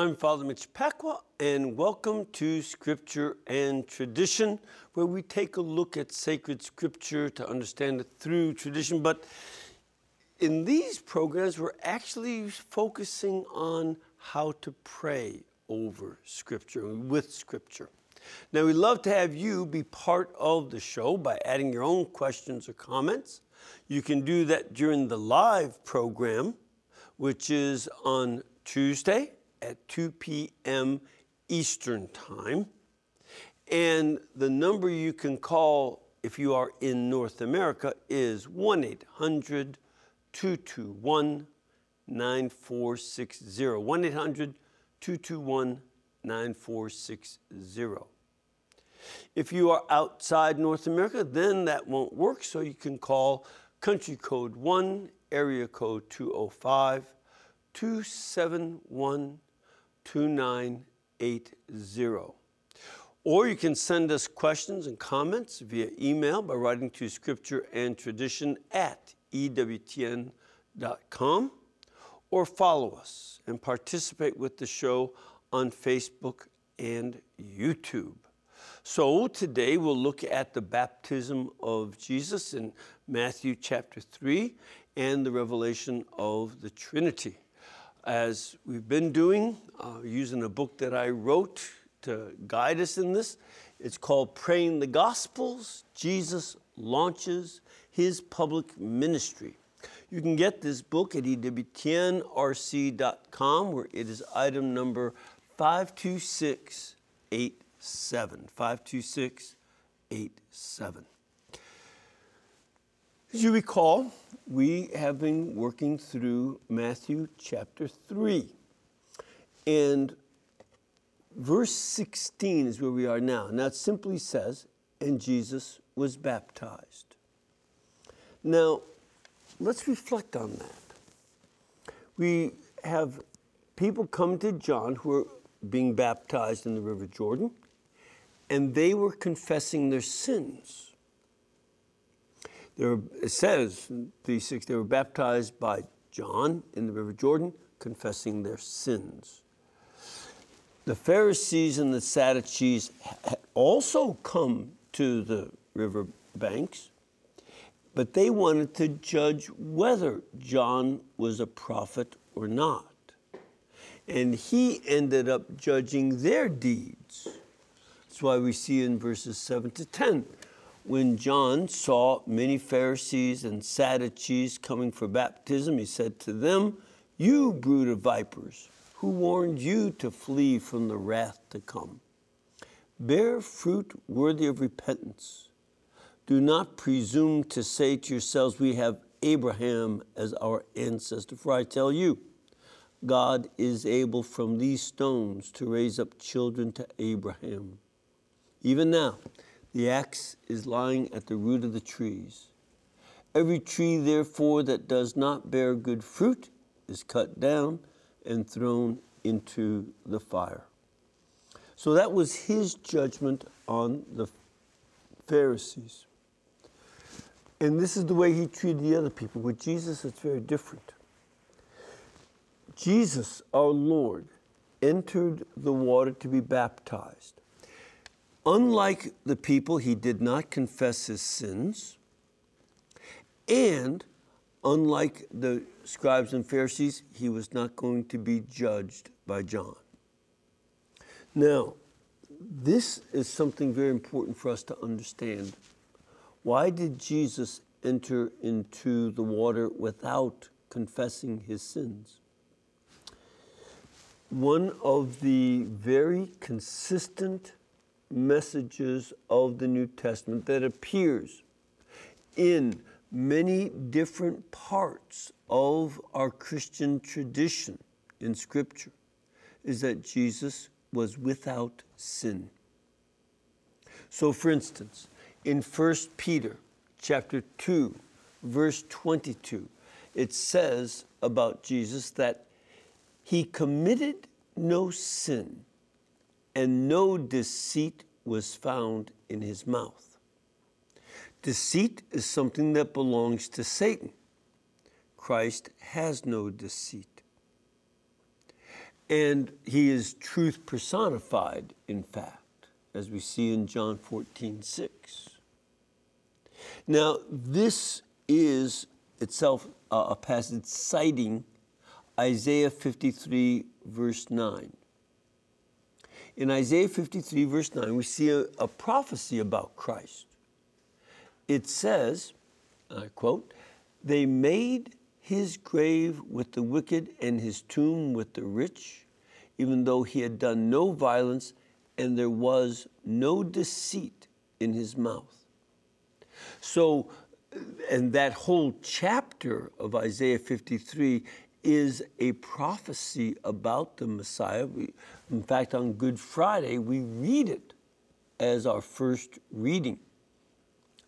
I'm Father Mitch Pacwa, and welcome to Scripture and Tradition, where we take a look at sacred scripture to understand it through tradition. But in these programs, we're actually focusing on how to pray over Scripture, with Scripture. Now, we'd love to have you be part of the show by adding your own questions or comments. You can do that during the live program, which is on Tuesday at 2 p.m. Eastern Time. And the number you can call if you are in North America is 1 800 221 9460. 1 800 221 9460. If you are outside North America, then that won't work, so you can call country code 1, area code 205 271 2980. Or you can send us questions and comments via email by writing to scripture and tradition at ewtn.com or follow us and participate with the show on Facebook and YouTube. So today we'll look at the baptism of Jesus in Matthew chapter 3 and the revelation of the Trinity. As we've been doing, uh, using a book that I wrote to guide us in this, it's called Praying the Gospels. Jesus launches his public ministry. You can get this book at ewtnrc.com where it is item number 52687. 52687. As you recall, we have been working through Matthew chapter 3. And verse 16 is where we are now. And it simply says, and Jesus was baptized. Now, let's reflect on that. We have people come to John who are being baptized in the River Jordan, and they were confessing their sins. Were, it says in 3:6 they were baptized by John in the River Jordan, confessing their sins. The Pharisees and the Sadducees had also come to the river banks but they wanted to judge whether John was a prophet or not. And he ended up judging their deeds. That's why we see in verses 7 to 10 when John saw many Pharisees and Sadducees coming for baptism, he said to them, You brood of vipers, who warned you to flee from the wrath to come? Bear fruit worthy of repentance. Do not presume to say to yourselves, We have Abraham as our ancestor. For I tell you, God is able from these stones to raise up children to Abraham. Even now, the axe is lying at the root of the trees. Every tree, therefore, that does not bear good fruit is cut down and thrown into the fire. So that was his judgment on the Pharisees. And this is the way he treated the other people. With Jesus, it's very different. Jesus, our Lord, entered the water to be baptized. Unlike the people, he did not confess his sins. And unlike the scribes and Pharisees, he was not going to be judged by John. Now, this is something very important for us to understand why did Jesus enter into the water without confessing his sins? One of the very consistent messages of the New Testament that appears in many different parts of our Christian tradition in Scripture is that Jesus was without sin. So, for instance, in 1 Peter chapter 2, verse 22, it says about Jesus that he committed no sin and no deceit was found in his mouth. Deceit is something that belongs to Satan. Christ has no deceit. And he is truth personified, in fact, as we see in John 14, 6. Now, this is itself a passage citing Isaiah 53, verse 9. In Isaiah 53, verse 9, we see a, a prophecy about Christ. It says, I quote, they made his grave with the wicked and his tomb with the rich, even though he had done no violence and there was no deceit in his mouth. So, and that whole chapter of Isaiah 53 is a prophecy about the Messiah. We, in fact, on Good Friday, we read it as our first reading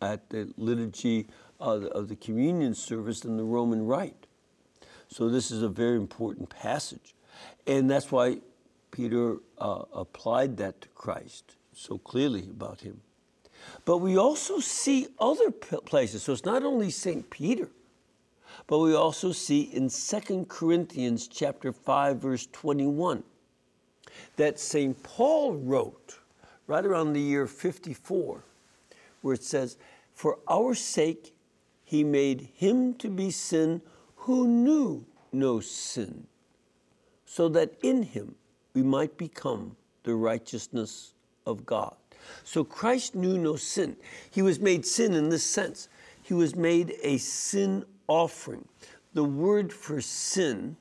at the liturgy of the, of the communion service in the Roman Rite. So, this is a very important passage. And that's why Peter uh, applied that to Christ so clearly about him. But we also see other places. So it's not only St. Peter, but we also see in 2 Corinthians chapter 5 verse 21 that St. Paul wrote right around the year 54 where it says, "For our sake he made him to be sin who knew no sin, so that in him we might become the righteousness of God." So Christ knew no sin. He was made sin in this sense. He was made a sin offering. The word for sin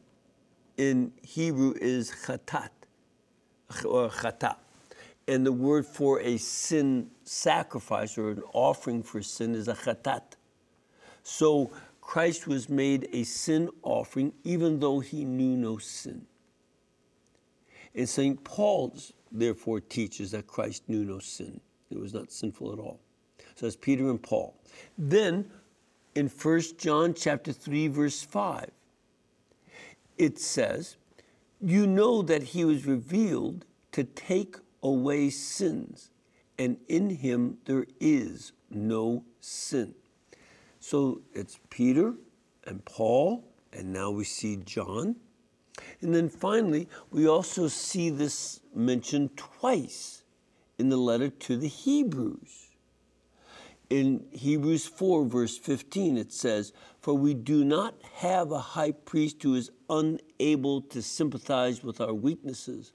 in Hebrew is chatat, or chata. And the word for a sin sacrifice or an offering for sin is a chatat. So Christ was made a sin offering even though he knew no sin. And St. Paul's therefore teaches that Christ knew no sin. It was not sinful at all. So that's Peter and Paul. Then in 1 John chapter 3 verse 5 it says, "You know that he was revealed to take away sins, and in him there is no sin." So it's Peter and Paul, and now we see John. And then finally, we also see this mentioned twice in the letter to the Hebrews. In Hebrews 4, verse 15, it says, For we do not have a high priest who is unable to sympathize with our weaknesses,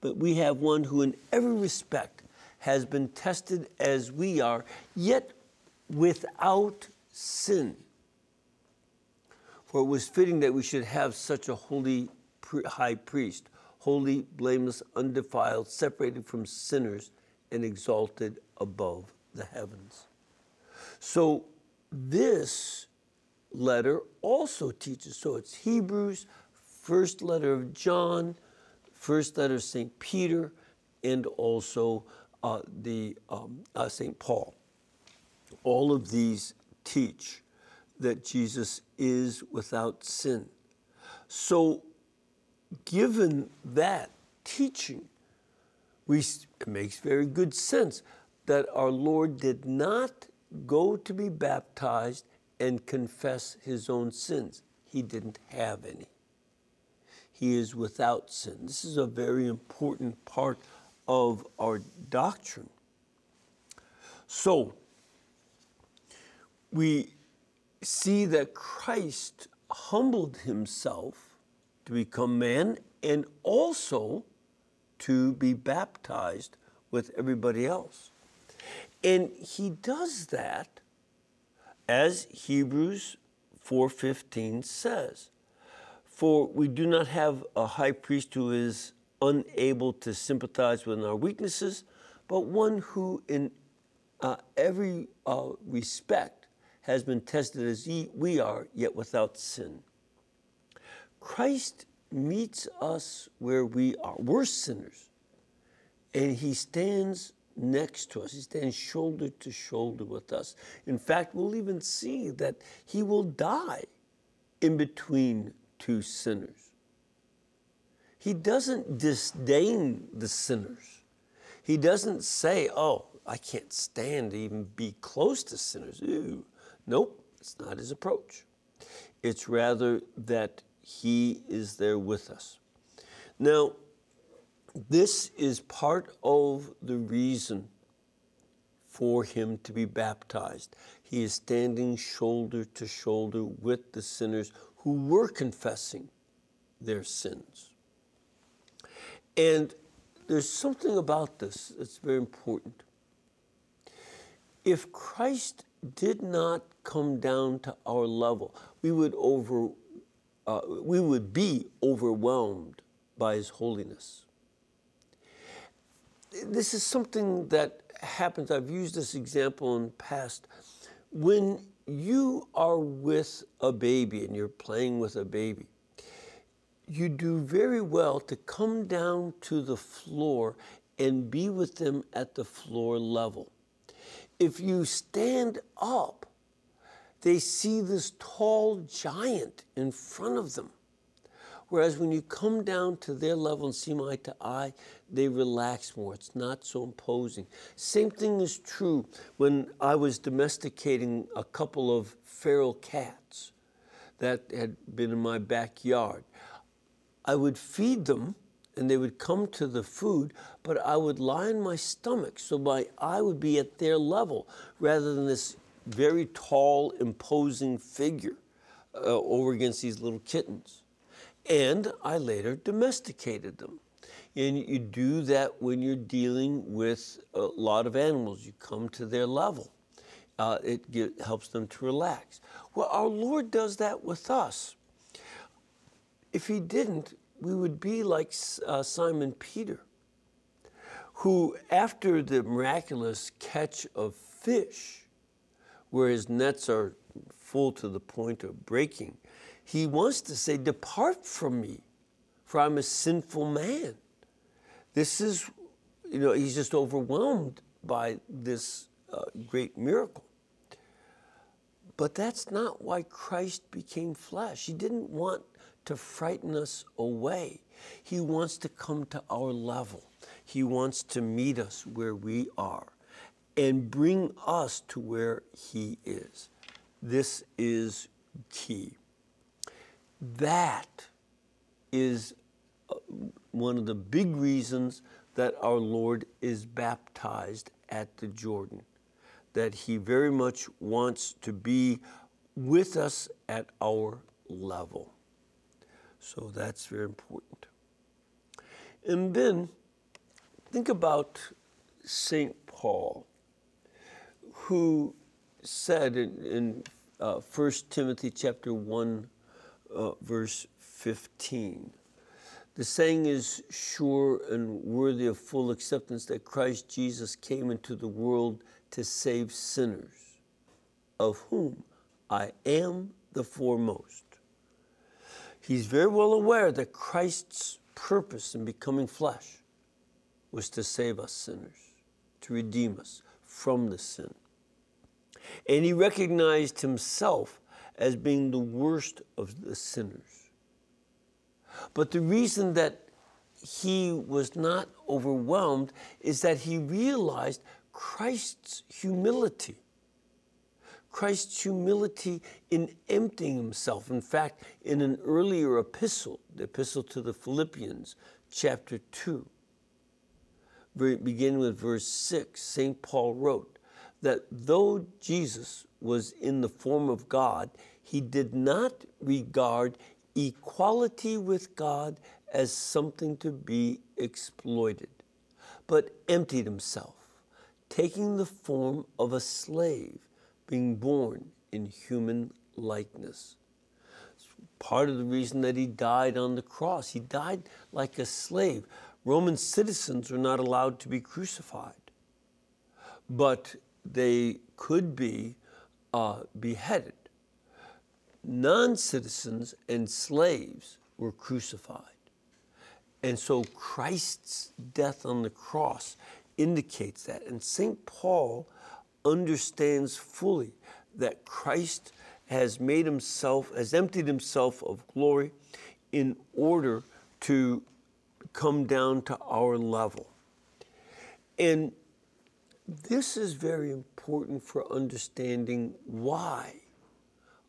but we have one who, in every respect, has been tested as we are, yet without sin. For it was fitting that we should have such a holy high priest, holy, blameless, undefiled, separated from sinners, and exalted above the heavens. So, this letter also teaches. So, it's Hebrews, first letter of John, first letter of St. Peter, and also uh, the um, uh, St. Paul. All of these teach that Jesus is without sin. So, given that teaching, we, it makes very good sense that our Lord did not go to be baptized and confess his own sins. He didn't have any. He is without sin. This is a very important part of our doctrine. So, we see that Christ humbled himself to become man and also to be baptized with everybody else. And he does that as Hebrews 4:15 says. For we do not have a high priest who is unable to sympathize with our weaknesses, but one who in uh, every uh, respect has been tested as we are, yet without sin. Christ meets us where we are. We're sinners. And he stands next to us. He stands shoulder to shoulder with us. In fact, we'll even see that he will die in between two sinners. He doesn't disdain the sinners. He doesn't say, oh, I can't stand to even be close to sinners. Ooh. Nope, it's not his approach. It's rather that he is there with us. Now, this is part of the reason for him to be baptized. He is standing shoulder to shoulder with the sinners who were confessing their sins. And there's something about this that's very important. If Christ did not come down to our level, we would over uh, we would be overwhelmed by his holiness. This is something that happens. I've used this example in the past. When you are with a baby and you're playing with a baby, you do very well to come down to the floor and be with them at the floor level. If you stand up, they see this tall giant in front of them. Whereas when you come down to their level and see eye to eye, they relax more. It's not so imposing. Same thing is true when I was domesticating a couple of feral cats that had been in my backyard. I would feed them and they would come to the food, but I would lie on my stomach so my eye would be at their level rather than this very tall, imposing figure uh, over against these little kittens. And I later domesticated them. And you do that when you're dealing with a lot of animals. You come to their level. Uh, it get, helps them to relax. Well, our Lord does that with us. If He didn't, we would be like uh, Simon Peter, who, after the miraculous catch of fish, where his nets are full to the point of breaking, he wants to say, Depart from me, for I'm a sinful man. This is, you know, he's just overwhelmed by this uh, great miracle. But that's not why Christ became flesh. He didn't want to frighten us away. He wants to come to our level. He wants to meet us where we are and bring us to where He is. This is key. That is uh, one of the big reasons that our Lord is baptized at the Jordan, that He very much wants to be with us at our level. So that's very important. And then think about St. Paul who said in, in uh, 1 Timothy chapter 1, uh, verse 15, the saying is sure and worthy of full acceptance that Christ Jesus came into the world to save sinners, of whom I am the foremost. He's very well aware that Christ's purpose in becoming flesh was to save us sinners, to redeem us from the sin. And he recognized himself as being the worst of the sinners. But the reason that he was not overwhelmed is that he realized Christ's humility. Christ's humility in emptying himself. In fact, in an earlier epistle, the epistle to the Philippians, chapter 2, beginning with verse 6, St. Paul wrote, that though Jesus was in the form of God, he did not regard equality with God as something to be exploited, but emptied himself, taking the form of a slave, being born in human likeness. Part of the reason that he died on the cross, he died like a slave. Roman citizens were not allowed to be crucified. But they could be uh, beheaded. Non citizens and slaves were crucified. And so Christ's death on the cross indicates that. And St. Paul understands fully that Christ has made himself, has emptied himself of glory in order to come down to our level. And this is very important for understanding why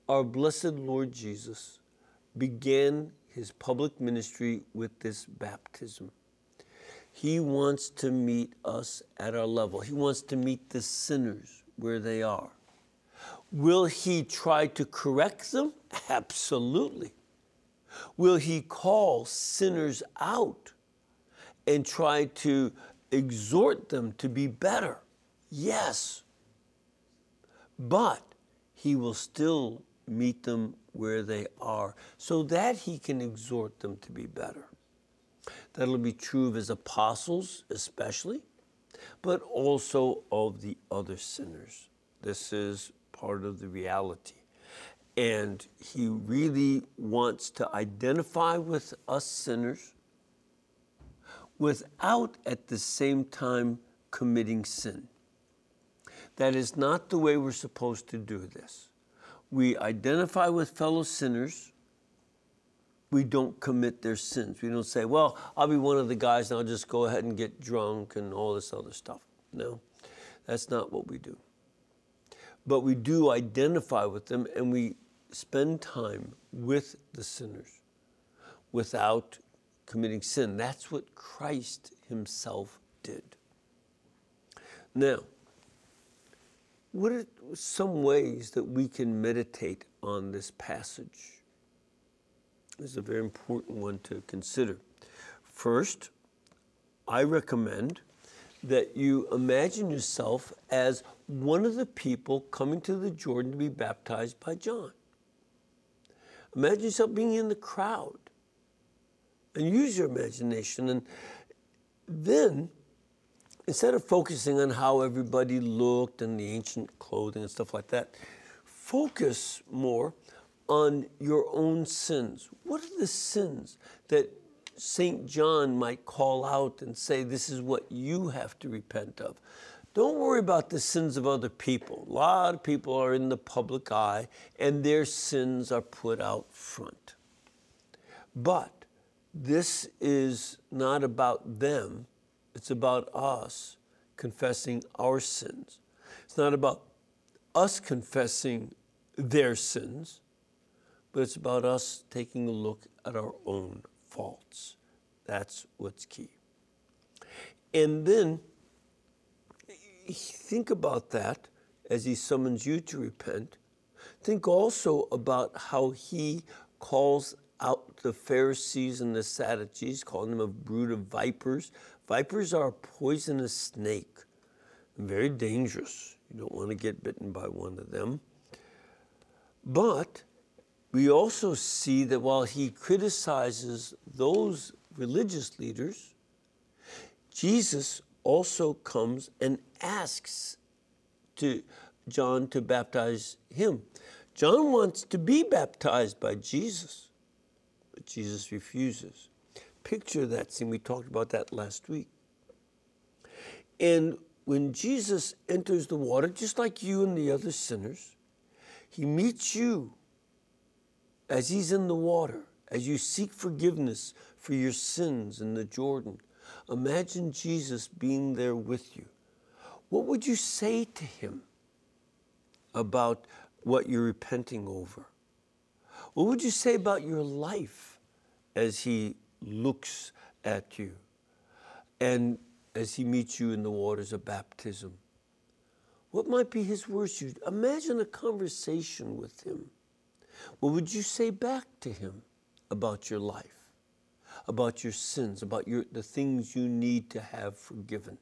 our blessed Lord Jesus began his public ministry with this baptism. He wants to meet us at our level. He wants to meet the sinners where they are. Will he try to correct them? Absolutely. Will he call sinners out and try to exhort them to be better? Yes. But he will still meet them where they are so that he can exhort them to be better. That'll be true of his apostles, especially, but also of the other sinners. This is part of the reality. And he really wants to identify with us sinners without at the same time committing sin. That is not the way we're supposed to do this. We identify with fellow sinners. We don't commit their sins. We don't say, well, I'll be one of the guys and I'll just go ahead and get drunk and all this other stuff. No, that's not what we do. But we do identify with them and we spend time with the sinners without committing sin. That's what Christ Himself did. Now, what are some ways that we can meditate on this passage? This is a very important one to consider. First, I recommend that you imagine yourself as one of the people coming to the Jordan to be baptized by John. Imagine yourself being in the crowd and use your imagination. And then, instead of focusing on how everybody looked and the ancient clothing and stuff like that, focus more on your own sins. What are the sins that St. John might call out and say, This is what you have to repent of? Don't worry about the sins of other people. A lot of people are in the public eye and their sins are put out front. But this is not about them, it's about us confessing our sins. It's not about us confessing their sins, but it's about us taking a look at our own faults. That's what's key. And then think about that as he summons you to repent. Think also about how he calls out the Pharisees and the Sadducees, calling them a brood of vipers. Vipers are a poisonous snake, very dangerous. You don't want to get bitten by one of them. But we also see that while he criticizes those religious leaders, Jesus also comes and asks to John to baptize him. John wants to be baptized by Jesus, but Jesus refuses. Picture that scene. We talked about that last week. And when Jesus enters the water, just like you and the other sinners, he meets you as he's in the water, as you seek forgiveness for your sins in the Jordan. Imagine Jesus being there with you. What would you say to him about what you're repenting over? What would you say about your life as he looks at you and as he meets you in the waters of baptism? What might be his words? You imagine a conversation with him. What would you say back to him about your life, about your sins, about your, the things you need to have forgiven?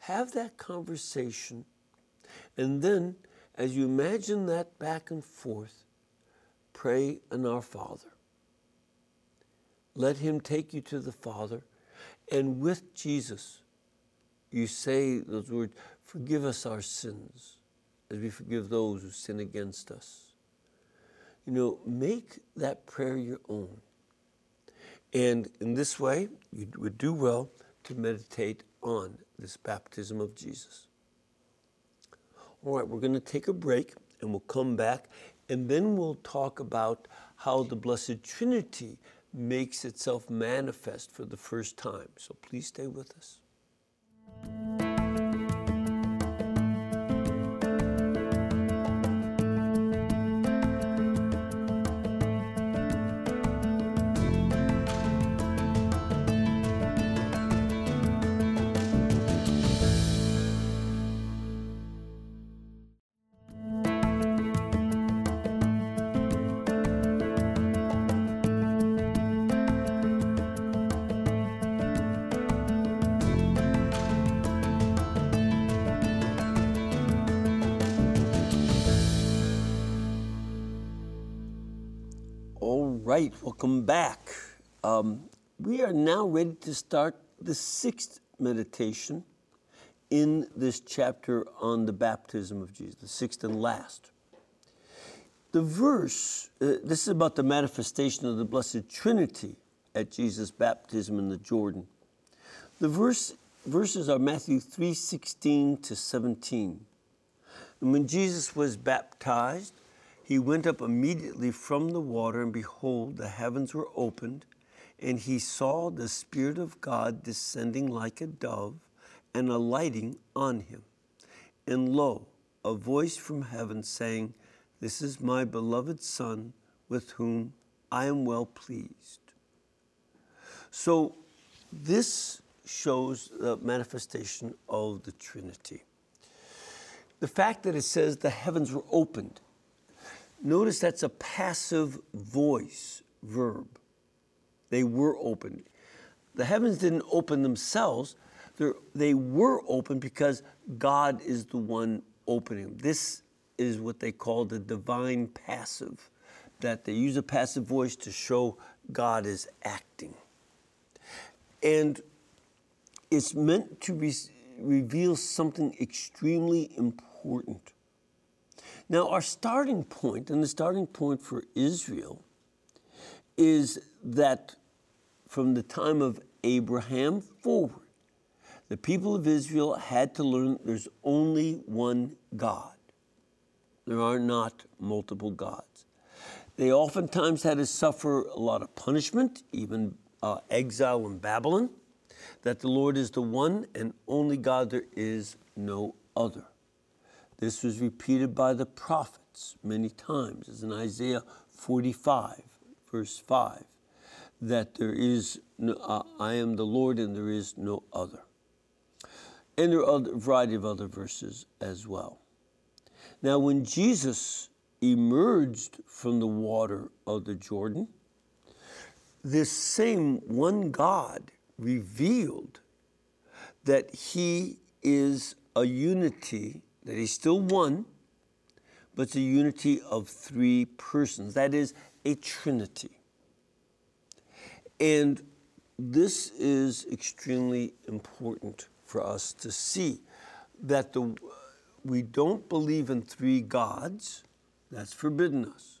Have that conversation, and then as you imagine that back and forth, pray in our Father. Let Him take you to the Father, and with Jesus, you say those words Forgive us our sins as we forgive those who sin against us you know, make that prayer your own. And in this way, you would do well to meditate on this baptism of Jesus. All right, we're going to take a break and we'll come back and then we'll talk about how the Blessed Trinity makes itself manifest for the first time. So please stay with us. Right, welcome back. Um, we are now ready to start the sixth meditation in this chapter on the baptism of Jesus, the sixth and last. The verse, uh, this is about the manifestation of the Blessed Trinity at Jesus' baptism in the Jordan. The verse, verses are Matthew 3 16 to 17. And when Jesus was baptized, he went up immediately from the water, and behold, the heavens were opened, and he saw the Spirit of God descending like a dove and alighting on him. And lo, a voice from heaven saying, This is my beloved Son, with whom I am well pleased. So, this shows the manifestation of the Trinity. The fact that it says the heavens were opened Notice that's a passive voice verb. They were opened. The heavens didn't open themselves, They're, they were open because God is the one opening. This is what they call the divine passive, that they use a passive voice to show God is acting. And it's meant to re- reveal something extremely important. Now, our starting point, and the starting point for Israel, is that from the time of Abraham forward, the people of Israel had to learn there's only one God. There are not multiple gods. They oftentimes had to suffer a lot of punishment, even uh, exile in Babylon, that the Lord is the one and only God, there is no other. This was repeated by the prophets many times, as in Isaiah 45, verse 5, that there is, no, uh, I am the Lord and there is no other. And there are a variety of other verses as well. Now, when Jesus emerged from the water of the Jordan, this same one God revealed that he is a unity that he's still one, but it's a unity of three persons. That is a trinity. And this is extremely important for us to see that the, we don't believe in three gods, that's forbidden us.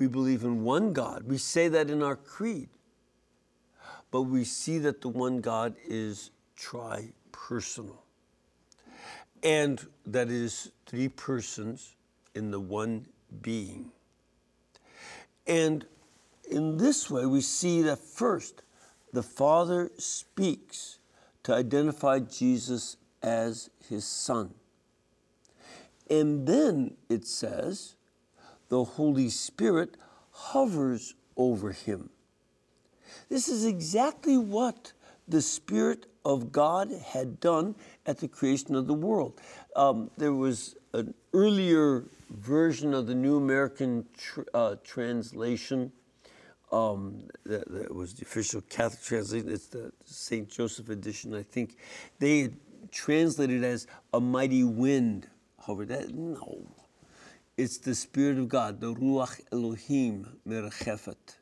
We believe in one God. We say that in our creed. But we see that the one God is tri personal and that is three persons in the one being. And in this way, we see that first, the Father speaks to identify Jesus as his Son. And then it says, the Holy Spirit hovers over him. This is exactly what the Spirit of God had done at the creation of the world. Um, there was an earlier version of the New American tr- uh, translation um, that, that, was the official Catholic translation. It's the St. Joseph edition, I think. They translated it as a mighty wind hovered. That, no. It's the Spirit of God, the Ruach Elohim merachefet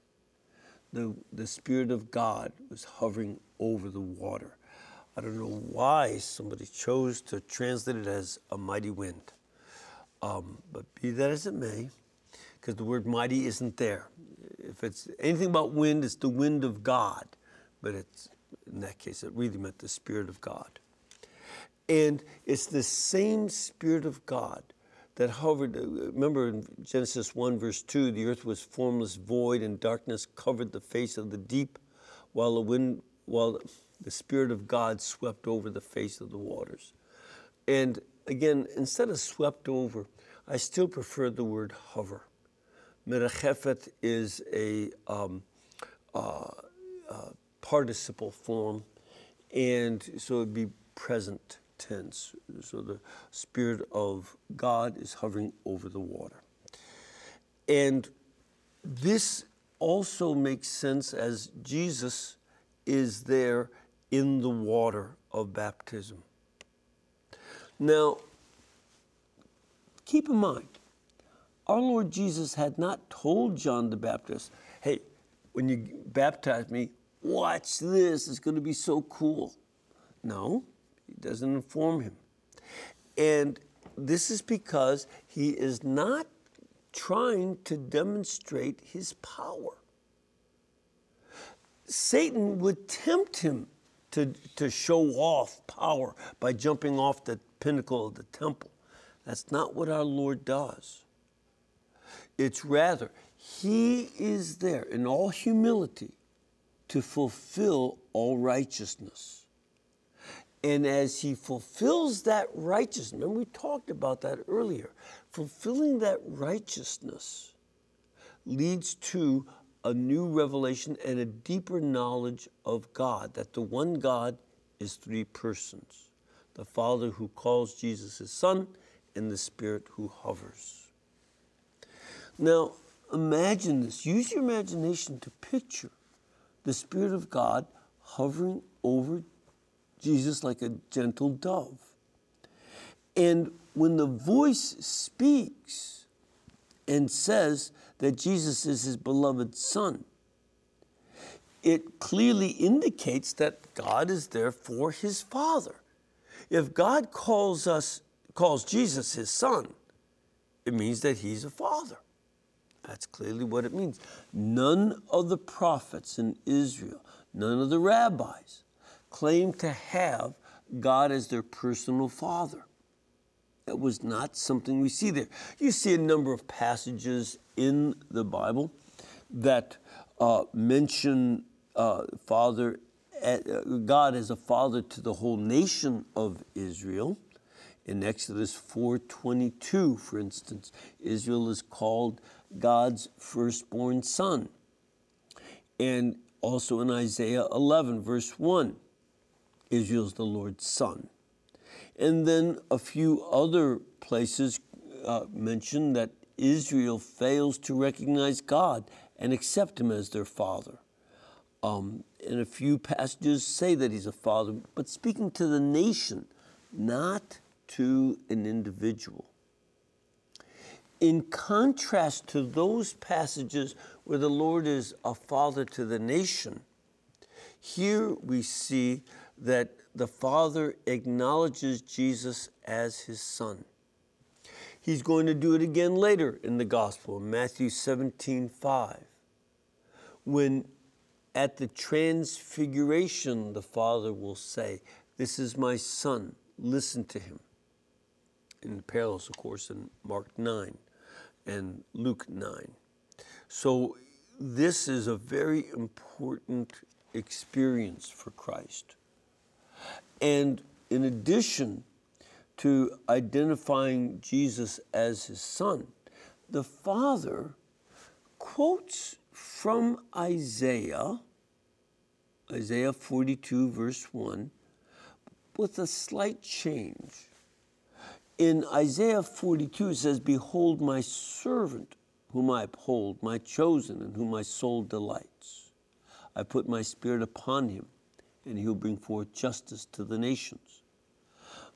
the, the Spirit of God was hovering over the water. I don't know why somebody chose to translate it as a mighty wind. Um, but be that as it may, because the word mighty isn't there. If it's anything about wind, it's the wind of God. But it's, in that case, it really meant the Spirit of God. And it's the same Spirit of God that hovered. Uh, remember in Genesis 1, verse 2, the earth was formless, void, and darkness covered the face of the deep, while the wind, while the Spirit of God swept over the face of the waters. And again, instead of swept over, I still prefer the word hover. Merachefet is a um, uh, uh, participle form, and so it'd be present tense. So the Spirit of God is hovering over the water. And this also makes sense as Jesus is there in the water of baptism. Now, keep in mind, our Lord Jesus had not told John the Baptist, hey, when you baptize me, watch this, it's going to be so cool. No, he doesn't inform him. And this is because he is not trying to demonstrate his power. Satan would tempt him to, to show off power by jumping off the pinnacle of the temple. That's not what our Lord does. It's rather, He is there in all humility to fulfill all righteousness. And as He fulfills that righteousness, remember we talked about that earlier, fulfilling that righteousness leads to a new revelation and a deeper knowledge of God, that the one God is three persons the Father who calls Jesus his Son, and the Spirit who hovers. Now, imagine this. Use your imagination to picture the Spirit of God hovering over Jesus like a gentle dove. And when the voice speaks and says that Jesus is his beloved Son, it clearly indicates that God is there for his Father. If God calls us, calls Jesus his Son, it means that he's a Father. That's clearly what it means. None of the prophets in Israel, none of the rabbis claim to have God as their personal father. That was not something we see there. You see a number of passages in the Bible that uh, mention uh, Father, uh, God as a father to the whole nation of Israel. In Exodus 4:22, for instance, Israel is called God's firstborn son. And also in Isaiah 11, verse 1, Israel's the Lord's son. And then a few other places uh, mention that Israel fails to recognize God and accept Him as their father. Um, and a few passages say that He's a father, but speaking to the nation, not to an individual. In contrast to those passages where the Lord is a father to the nation, here we see that the Father acknowledges Jesus as his Son. He's going to do it again later in the Gospel, Matthew 17 5. When at the transfiguration, the Father will say, This is my Son, listen to him. In the parallels, of course, in Mark 9 and Luke 9. So, this is a very important experience for Christ. And in addition to identifying Jesus as his son, the Father quotes from Isaiah, Isaiah 42, verse 1, with a slight change in Isaiah 42, it says, Behold, my servant, whom I uphold, my chosen, in whom my soul delights. I put my spirit upon him, and he will bring forth justice to the nations.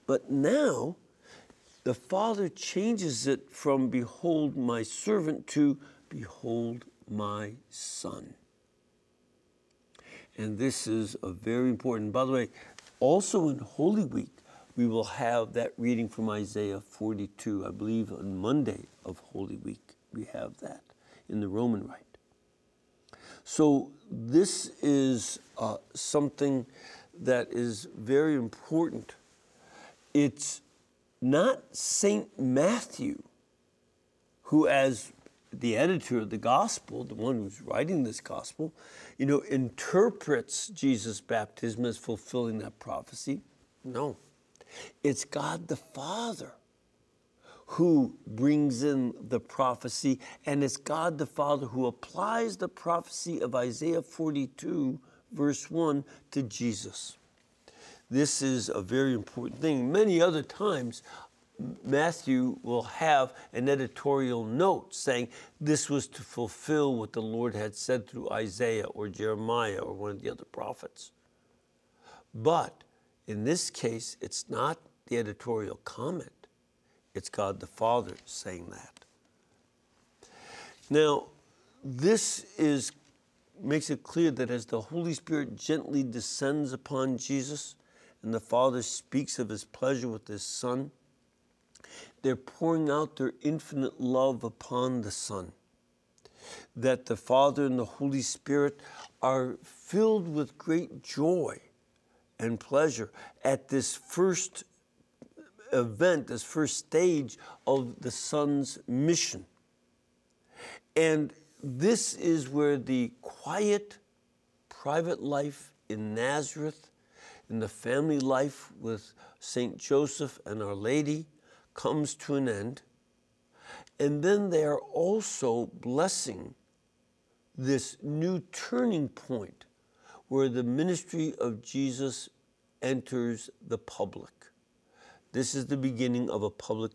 But now, the Father changes it from Behold, my servant to Behold, my Son. And this is a very important. By the way, also in Holy Week, we will have that reading from Isaiah 42. I believe on Monday of Holy Week, we have that in the Roman Rite. So, this is uh, something that is very important. It's not St. Matthew who, as the editor of the gospel, the one who's writing this gospel, you know, interprets Jesus' baptism as fulfilling that prophecy. No. It's God the Father who brings in the prophecy, and it's God the Father who applies the prophecy of Isaiah 42, verse 1, to Jesus. This is a very important thing. Many other times, Matthew will have an editorial note saying this was to fulfill what the Lord had said through Isaiah or Jeremiah or one of the other prophets. But in this case, it's not the editorial comment, it's God the Father saying that. Now, this is makes it clear that as the Holy Spirit gently descends upon Jesus and the Father speaks of his pleasure with his Son, they're pouring out their infinite love upon the Son. That the Father and the Holy Spirit are filled with great joy and pleasure at this first event, this first stage of the Son's mission. And this is where the quiet, private life in Nazareth, in the family life with St. Joseph and Our Lady, comes to an end. And then they are also blessing this new turning point where the ministry of Jesus enters the public. This is the beginning of a public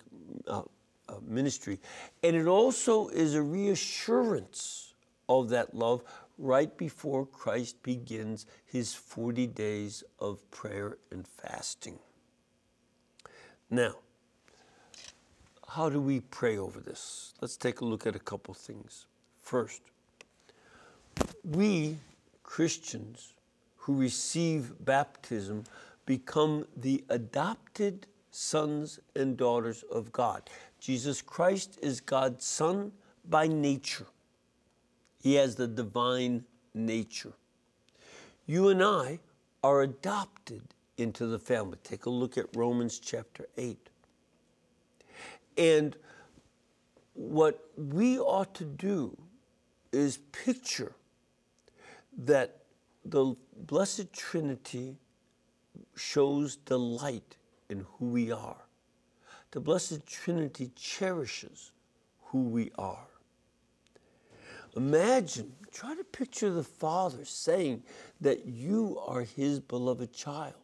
uh, uh, ministry. And it also is a reassurance of that love right before Christ begins his 40 days of prayer and fasting. Now, how do we pray over this? Let's take a look at a couple things. First, we Christians who receive baptism become the adopted sons and daughters of God. Jesus Christ is God's Son by nature, He has the divine nature. You and I are adopted into the family. Take a look at Romans chapter 8. And what we ought to do is picture that the Blessed Trinity shows delight in who we are. The Blessed Trinity cherishes who we are. Imagine, try to picture the Father saying that you are His beloved child,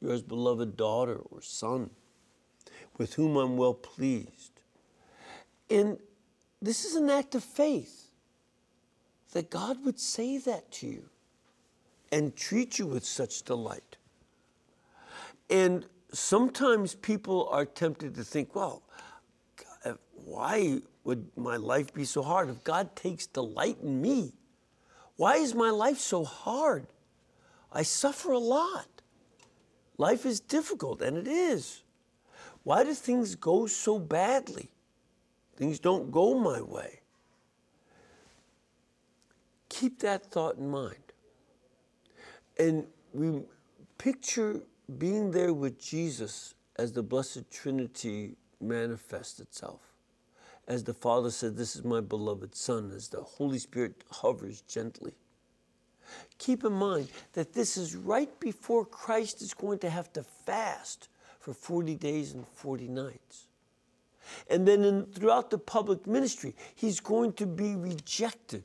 you're His beloved daughter or son with whom I'm well pleased. And this is an act of faith that God would say that to you and treat you with such delight. And sometimes people are tempted to think, well, why would my life be so hard? If God takes delight in me, why is my life so hard? I suffer a lot. Life is difficult, and it is. Why do things go so badly? Things don't go my way. Keep that thought in mind. And we picture being there with Jesus as the Blessed Trinity manifests itself. As the Father said, This is my beloved Son, as the Holy Spirit hovers gently. Keep in mind that this is right before Christ is going to have to fast for 40 days and 40 nights. And then in, throughout the public ministry, he's going to be rejected.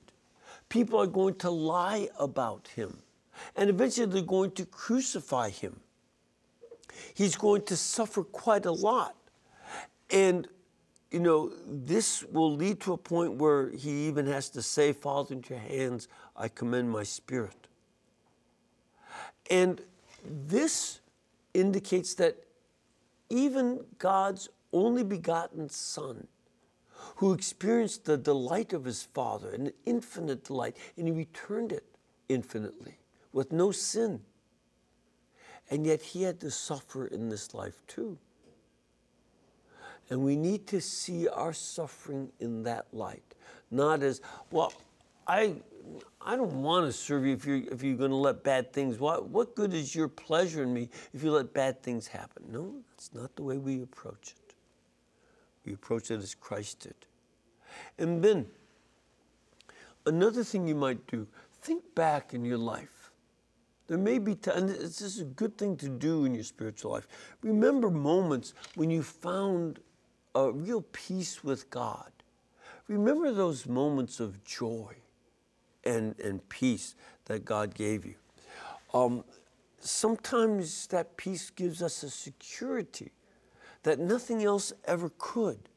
People are going to lie about him. And eventually they're going to crucify him. He's going to suffer quite a lot. And, you know, this will lead to a point where he even has to say, Father, into your hands I commend my spirit. And this indicates that even God's only begotten Son, who experienced the delight of his Father, an infinite delight, and he returned it infinitely with no sin. And yet he had to suffer in this life too. And we need to see our suffering in that light, not as, well, I I don't want to serve you if you're, if you're going to let bad things. What, what good is your pleasure in me if you let bad things happen? No, that's not the way we approach it. We approach it as Christ did. And then, another thing you might do, think back in your life. There may be times, this is a good thing to do in your spiritual life. Remember moments when you found a real peace with God. Remember those moments of joy and, and peace that God gave you. Um, sometimes that peace gives us a security that nothing else ever could.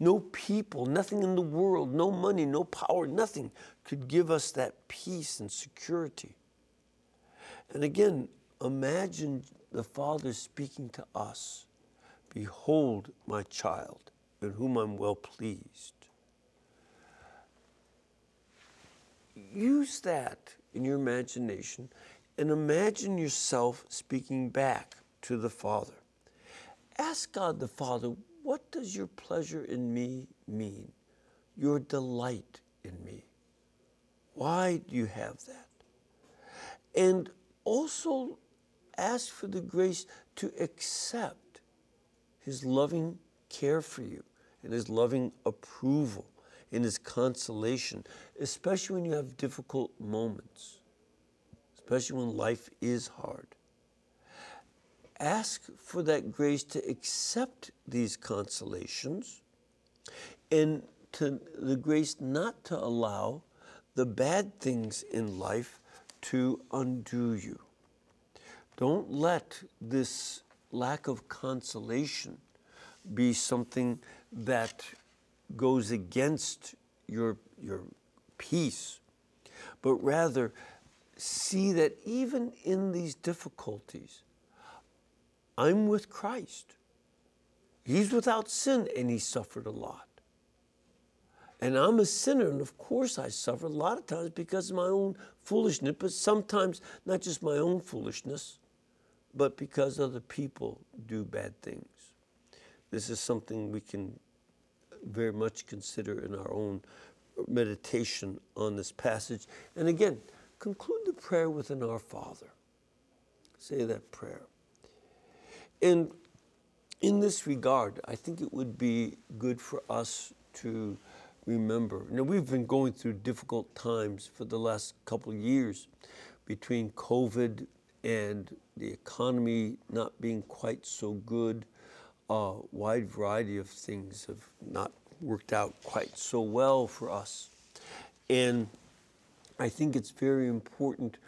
No people, nothing in the world, no money, no power, nothing could give us that peace and security. And again, imagine the Father speaking to us Behold, my child, in whom I'm well pleased. use that in your imagination and imagine yourself speaking back to the Father. Ask God the Father, what does your pleasure in me mean? Your delight in me. Why do you have that? And also ask for the grace to accept His loving care for you and His loving approval and His consolation, especially when you have difficult moments, especially when life is hard. Ask for that grace to accept these consolations and to the grace not to allow the bad things in life to undo you. Don't let this lack of consolation be something that goes against your, your peace, but rather see that even in these difficulties, I'm with Christ. He's without sin and he suffered a lot. And I'm a sinner, and of course I suffer a lot of times because of my own foolishness, but sometimes not just my own foolishness, but because other people do bad things. This is something we can very much consider in our own meditation on this passage. And again, conclude the prayer with an Our Father. Say that prayer. And in this regard, I think it would be good for us to remember. Now, we've been going through difficult times for the last couple of years between COVID and the economy not being quite so good. A wide variety of things have not worked out quite so well for us. And I think it's very important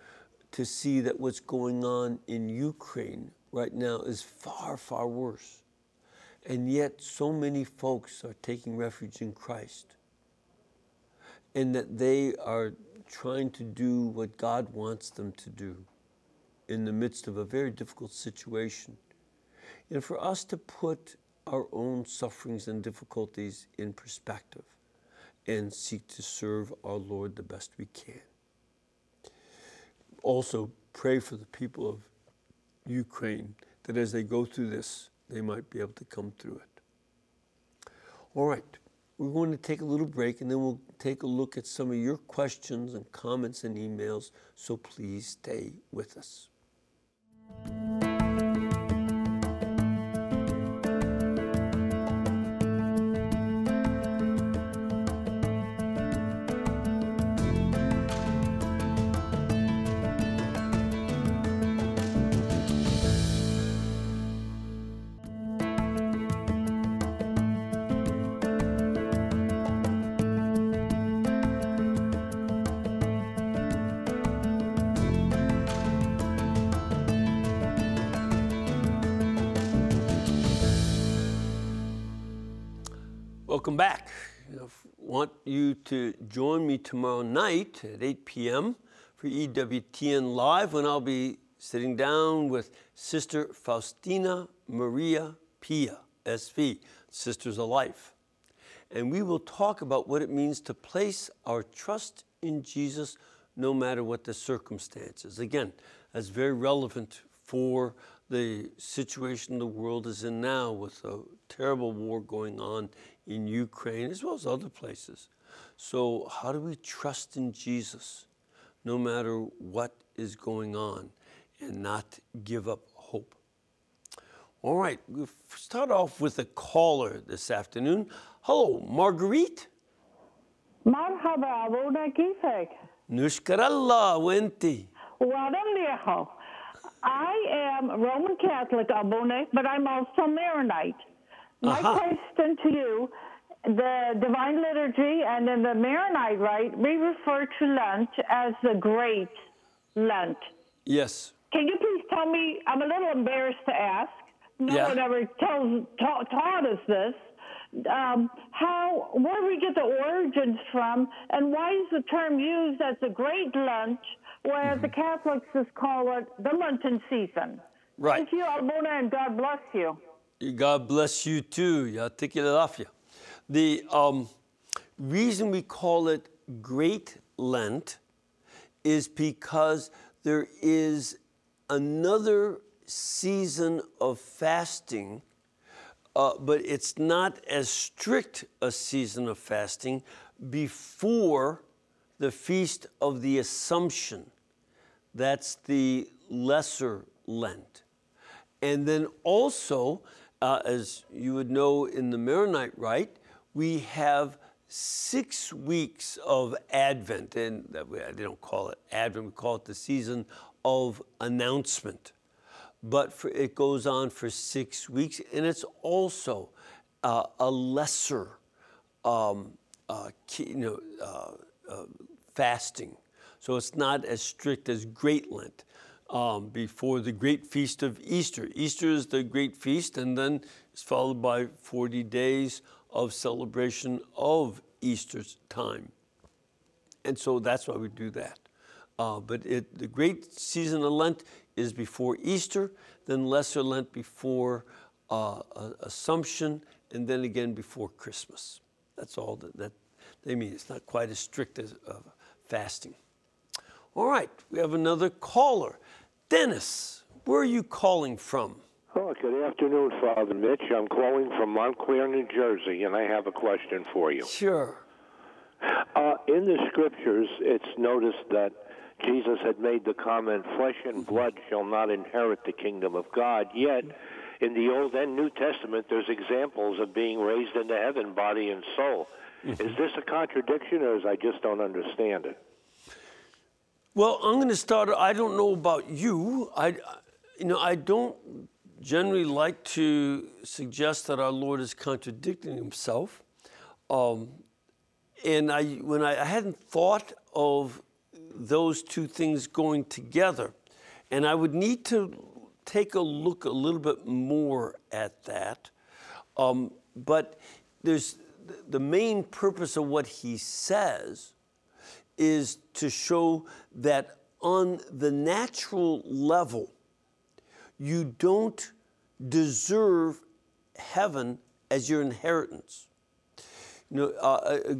to see that what's going on in Ukraine right now is far, far worse. And yet, so many folks are taking refuge in Christ. And that they are trying to do what God wants them to do in the midst of a very difficult situation. And for us to put our own sufferings and difficulties in perspective and seek to serve our Lord the best we can. Also, pray for the people of Ukraine that as they go through this, they might be able to come through it. All right, we're going to take a little break and then we'll take a look at some of your questions and comments and emails, so please stay with us. Welcome back. I want you to join me tomorrow night at 8 p.m. for EWTN Live when I'll be sitting down with Sister Faustina Maria Pia, SV, Sisters of Life. And we will talk about what it means to place our trust in Jesus no matter what the circumstances. Again, that's very relevant for the situation the world is in now with a terrible war going on in Ukraine as well as other places. So, how do we trust in Jesus no matter what is going on and not give up hope? All right, we'll start off with a caller this afternoon. Hello, Marguerite. مرحبا ابونا كيفك؟ نشكر الله وانتي ورمليحو. I am Roman Catholic abone, but I'm also Maronite. My Aha. question to you, the Divine Liturgy and in the Maronite rite, we refer to Lent as the Great Lent. Yes. Can you please tell me? I'm a little embarrassed to ask. No Yeah. one ever tells, ta- taught us this. Um, how, where do we get the origins from, and why is the term used as the Great Lent, whereas the Catholics just call it the Lenten season? Right. Thank you, Albona, and God bless you. God bless you too. Yatikilafia. The um, reason we call it Great Lent is because there is another season of fasting, uh, but it's not as strict a season of fasting before the Feast of the Assumption. That's the lesser Lent. And then also, uh, as you would know in the Maronite rite, we have six weeks of Advent, and they don't call it Advent, we call it the season of announcement. But for, it goes on for six weeks, and it's also uh, a lesser, um, uh, you know, uh, uh, fasting. So it's not as strict as Great Lent. Um, before the great feast of Easter. Easter is the great feast, and then it's followed by 40 days of celebration of Easter's time. And so that's why we do that. Uh, but it, the great season of Lent is before Easter, then Lesser Lent before uh, Assumption, and then again before Christmas. That's all that, that they mean. It's not quite as strict as uh, fasting. All right, we have another caller. Dennis, where are you calling from? Oh, good afternoon, Father Mitch. I'm calling from Montclair, New Jersey, and I have a question for you. Sure. Uh, in the scriptures, it's noticed that Jesus had made the comment, flesh and blood shall not inherit the kingdom of God. Yet, in the Old and New Testament, there's examples of being raised into heaven, body and soul. Mm-hmm. Is this a contradiction, or is I just don't understand it? Well, I'm going to start. I don't know about you. I, you know, I don't generally like to suggest that our Lord is contradicting himself. Um, and I, when I, I hadn't thought of those two things going together, and I would need to take a look a little bit more at that. Um, but there's the main purpose of what he says is to show that on the natural level, you don't deserve heaven as your inheritance. You know, uh, uh,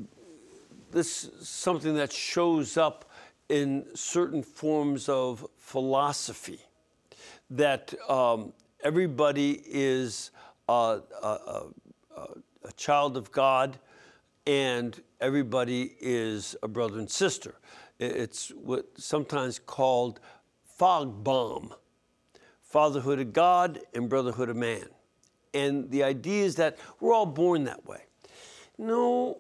this is something that shows up in certain forms of philosophy that um, everybody is a, a, a child of God and everybody is a brother and sister. It's what sometimes called fog bomb fatherhood of God and brotherhood of man. And the idea is that we're all born that way. No,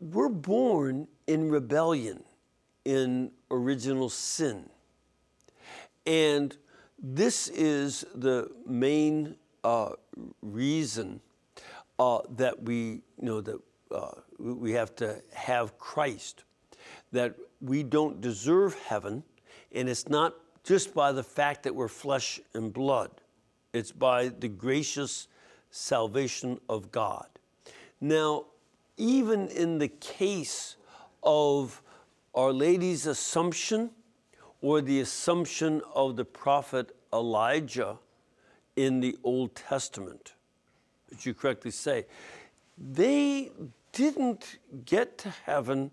we're born in rebellion, in original sin. And this is the main uh, reason uh, that we you know that uh, we have to have Christ, that we don't deserve heaven, and it's not just by the fact that we're flesh and blood. It's by the gracious salvation of God. Now, even in the case of Our Lady's Assumption or the Assumption of the prophet Elijah in the Old Testament, as you correctly say, they didn't get to heaven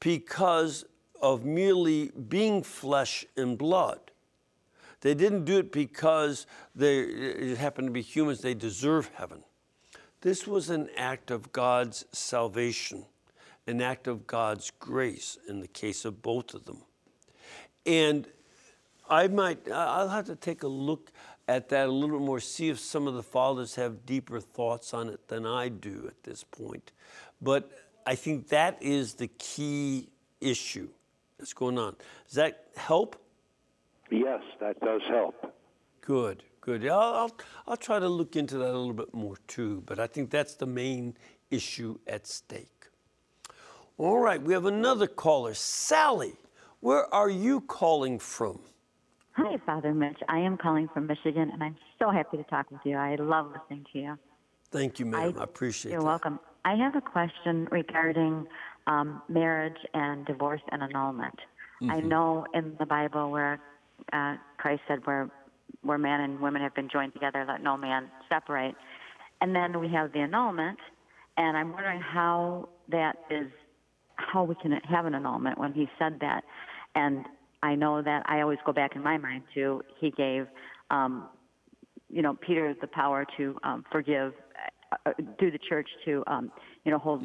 because of merely being flesh and blood. They didn't do it because they happened to be humans, they deserve heaven. This was an act of God's salvation, an act of God's grace in the case of both of them. And I might, I'll have to take a look at that a little bit more, see if some of the fathers have deeper thoughts on it than I do at this point. But I think that is the key issue that's going on. Does that help? Yes, that does help. Good, good. I'll, I'll, I'll try to look into that a little bit more too, but I think that's the main issue at stake. All right, we have another caller. Sally, where are you calling from? Hi, Father Mitch. I am calling from Michigan, and I'm so happy to talk with you. I love listening to you. Thank you, ma'am. I, I appreciate it. You're that. welcome. I have a question regarding um, marriage and divorce and annulment. Mm-hmm. I know in the Bible where uh, Christ said, where where man and women have been joined together, let no man separate. And then we have the annulment, and I'm wondering how that is how we can have an annulment when he said that. And I know that I always go back in my mind to he gave, um, you know, Peter the power to um, forgive uh, through the church to, um, you know, hold.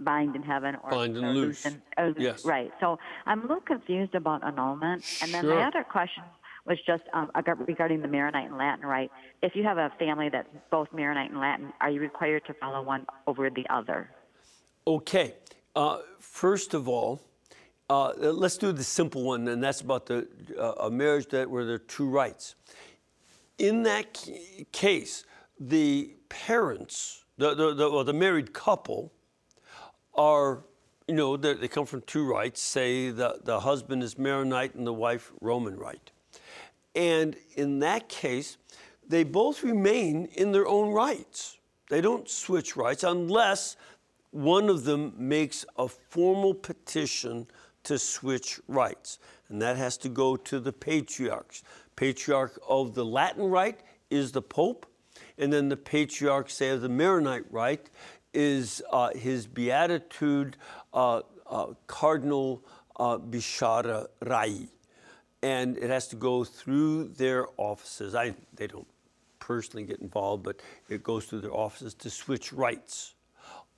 Bind in heaven or Bind and or loose. in- or loose- Yes. Right. So I'm a little confused about annulment. And then Sure. my other question was just um, regarding the Maronite and Latin rite. If you have a family that's both Maronite and Latin, are you required to follow one over the other? Okay. Uh, first of all, uh, let's do the simple one, and that's about the uh, a marriage that where there are two rites. In that ca- case, the parents, the the, the, well, the married couple, are you know they come from two rites. Say the the husband is Maronite and the wife Roman rite, and in that case, they both remain in their own rites. They don't switch rites unless one of them makes a formal petition to switch rites, And that has to go to the patriarchs. Patriarch of the Latin rite is the Pope, and then the patriarch, say, of the Maronite rite is uh, his Beatitude uh, uh, Cardinal uh, Bishara Rai and it has to go through their offices. I, they don't personally get involved, but it goes through their offices to switch rites.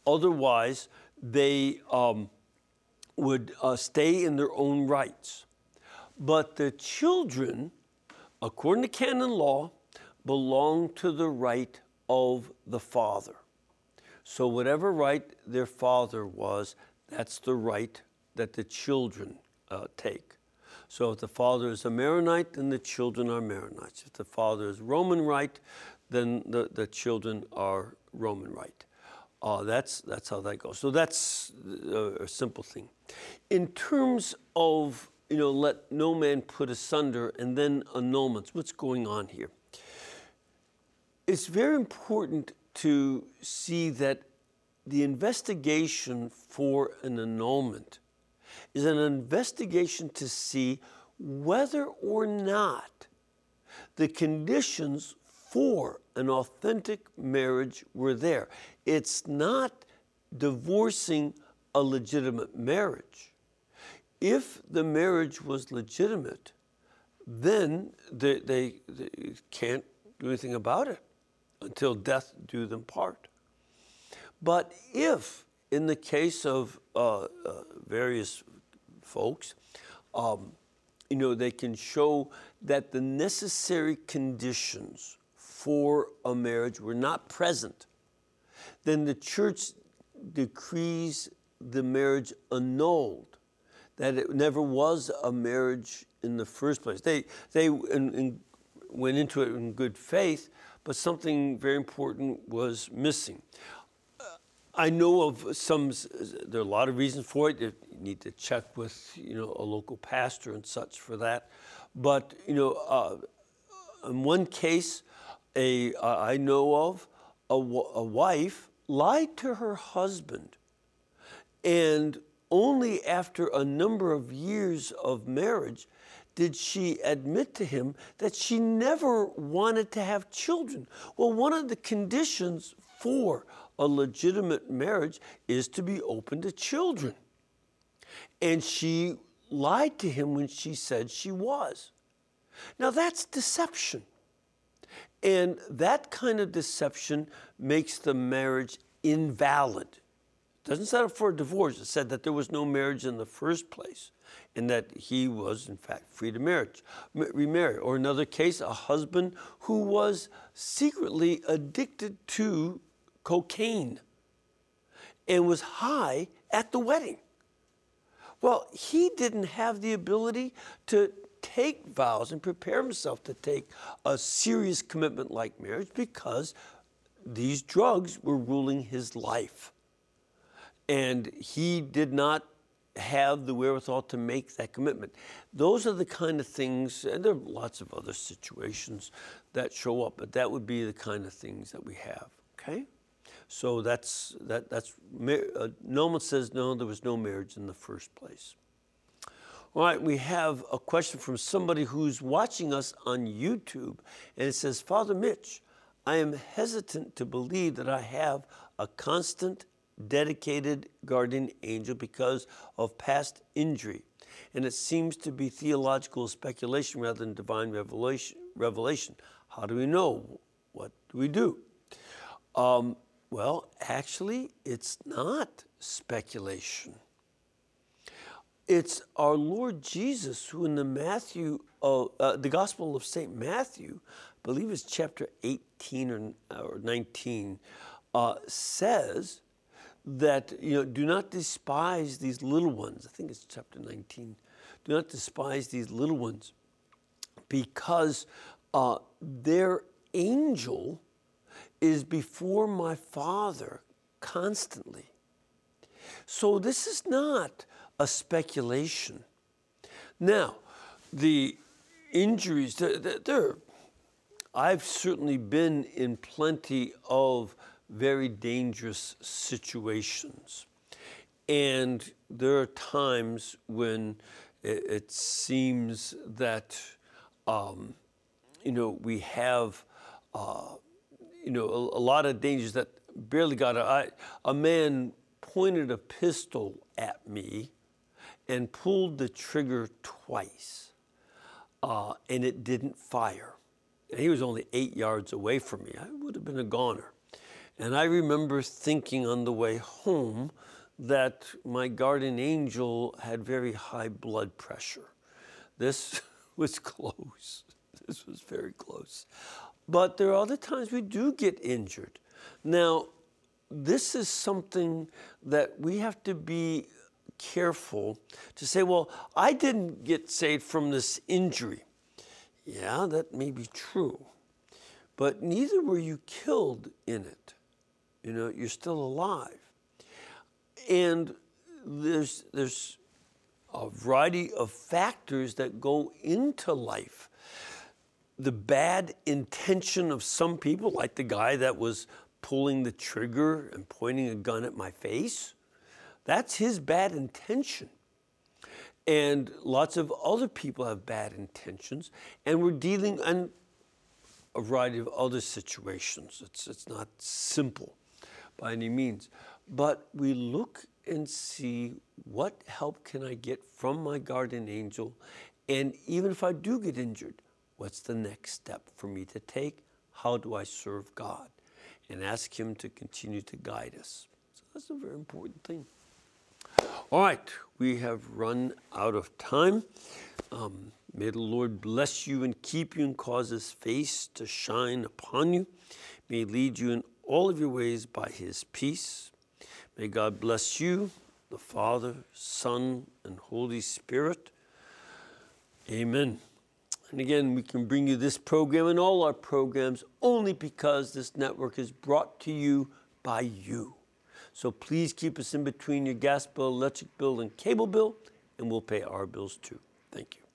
Otherwise, they um, would uh, stay in their own rites. But the children, according to canon law, belong to the rite of the father. So, whatever rite their father was, that's the rite that the children uh, take. So, if the father is a Maronite, then the children are Maronites. If the father is Roman rite, then the, the children are Roman Rite. Uh, that's, that's how that goes. So, that's a, a simple thing. In terms of, you know, let no man put asunder and then annulments, what's going on here? it's very important to see that the investigation for an annulment is an investigation to see whether or not the conditions for an authentic marriage were there. It's not divorcing a legitimate marriage. If the marriage was legitimate, then they, they, they can't do anything about it until death do them part. But if, in the case of uh, uh, various folks, um, you know, they can show that the necessary conditions for a marriage were not present, then the church decrees the marriage annulled, that it never was a marriage in the first place. They, they in, in, went into it in good faith, but something very important was missing. I know of some, there are a lot of reasons for it. You need to check with, you know, a local pastor and such for that. But, you know, uh, in one case, a, uh, I know of, a, a wife lied to her husband. And only after a number of years of marriage did she admit to him that she never wanted to have children. Well, one of the conditions for a legitimate marriage is to be open to children. And she lied to him when she said she was. Now, that's deception. And that kind of deception makes the marriage invalid. It doesn't set up for a divorce. It said that there was no marriage in the first place and that he was, in fact, free to marriage, remarry. Or another case, a husband who was secretly addicted to cocaine and was high at the wedding. Well, he didn't have the ability to take vows and prepare himself to take a serious commitment like marriage because these drugs were ruling his life. And he did not have the wherewithal to make that commitment. Those are the kind of things, and there are lots of other situations that show up, but that would be the kind of things that we have. Okay? So that's that. That's uh, Noman says no. There was no marriage in the first place. All right, we have a question from somebody who's watching us on YouTube, and it says, Father Mitch, I am hesitant to believe that I have a constant dedicated guardian angel because of past injury. And it seems to be theological speculation rather than divine revelation. revelation. How do we know? What do we do? Um, well, actually, it's not speculation. It's our Lord Jesus who, in the Matthew, uh, uh, the Gospel of Saint Matthew, I believe it's chapter 18 or, or 19, uh, says that you know, do not despise these little ones. I think it's chapter 19. Do not despise these little ones, because uh, their angel is before my Father constantly. So this is not a speculation. Now, the injuries, they're, I've certainly been in plenty of very dangerous situations. And there are times when it, it seems that, um, you know, we have, uh, you know, a, a, lot of dangers that barely got a, a man pointed a pistol at me and pulled the trigger twice, uh, and it didn't fire. And he was only eight yards away from me. I would have been a goner. And I remember thinking on the way home that my guardian angel had very high blood pressure. This was close. This was very close. But there are other times we do get injured. Now, this is something that we have to be careful to say, well, I didn't get saved from this injury. Yeah, that may be true. But neither were you killed in it. You know, you're still alive. And there's, there's a variety of factors that go into life. The bad intention of some people, like the guy that was pulling the trigger and pointing a gun at my face, that's his bad intention. And lots of other people have bad intentions, and we're dealing in a variety of other situations. It's, it's not simple by any means. But we look and see what help can I get from my guardian angel, and even if I do get injured, what's the next step for me to take? How do I serve God? And ask Him to continue to guide us. So that's a very important thing. All right, we have run out of time. Um, may the Lord bless you and keep you and cause his face to shine upon you. May he lead you in all of your ways by his peace. May God bless you, the Father, Son, and Holy Spirit. Amen. And again, we can bring you this program and all our programs only because this network is brought to you by you. So please keep us in between your gas bill, electric bill, and cable bill, and we'll pay our bills too. Thank you.